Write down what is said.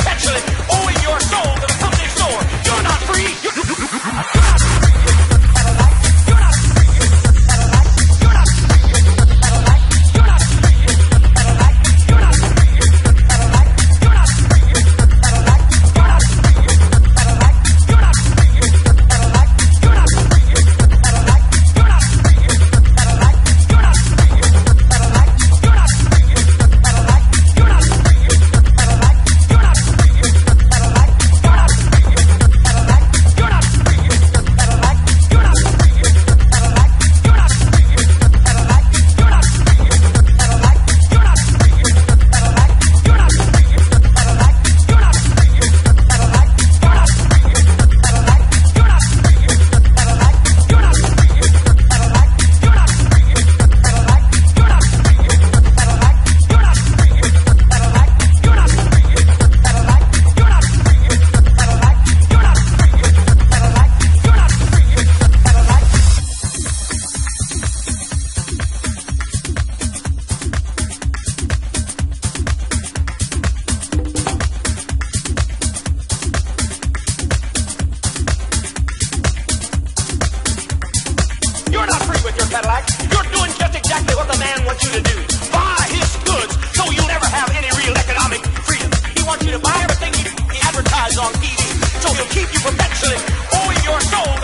perpetually owing oh, your soul to the company store. You're not free. You're not free. will keep you perpetually on your soul